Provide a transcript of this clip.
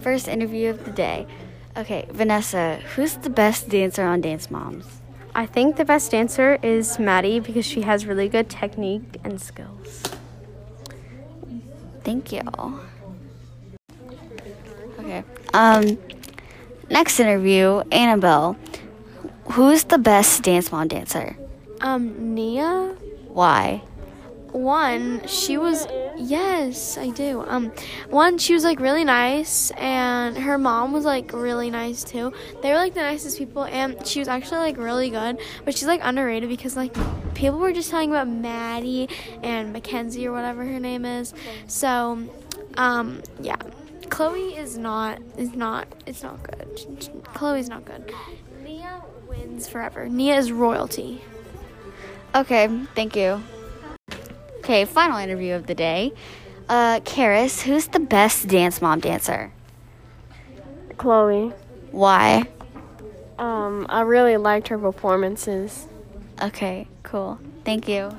First interview of the day. Okay, Vanessa, who's the best dancer on Dance Moms? I think the best dancer is Maddie because she has really good technique and skills. Thank you. Okay. Um, next interview, Annabelle. Who's the best dance mom dancer? Um, Nia. Why? One, she was yes, I do. Um, one, she was like really nice, and her mom was like really nice too. They were like the nicest people, and she was actually like really good. But she's like underrated because like people were just talking about Maddie and Mackenzie or whatever her name is. So, um, yeah, Chloe is not is not it's not good. Chloe's not good. Nia wins forever. Nia is royalty. Okay, thank you. Okay, final interview of the day. Uh, Karis, who's the best dance mom dancer? Chloe. Why? Um, I really liked her performances. Okay, cool. Thank you.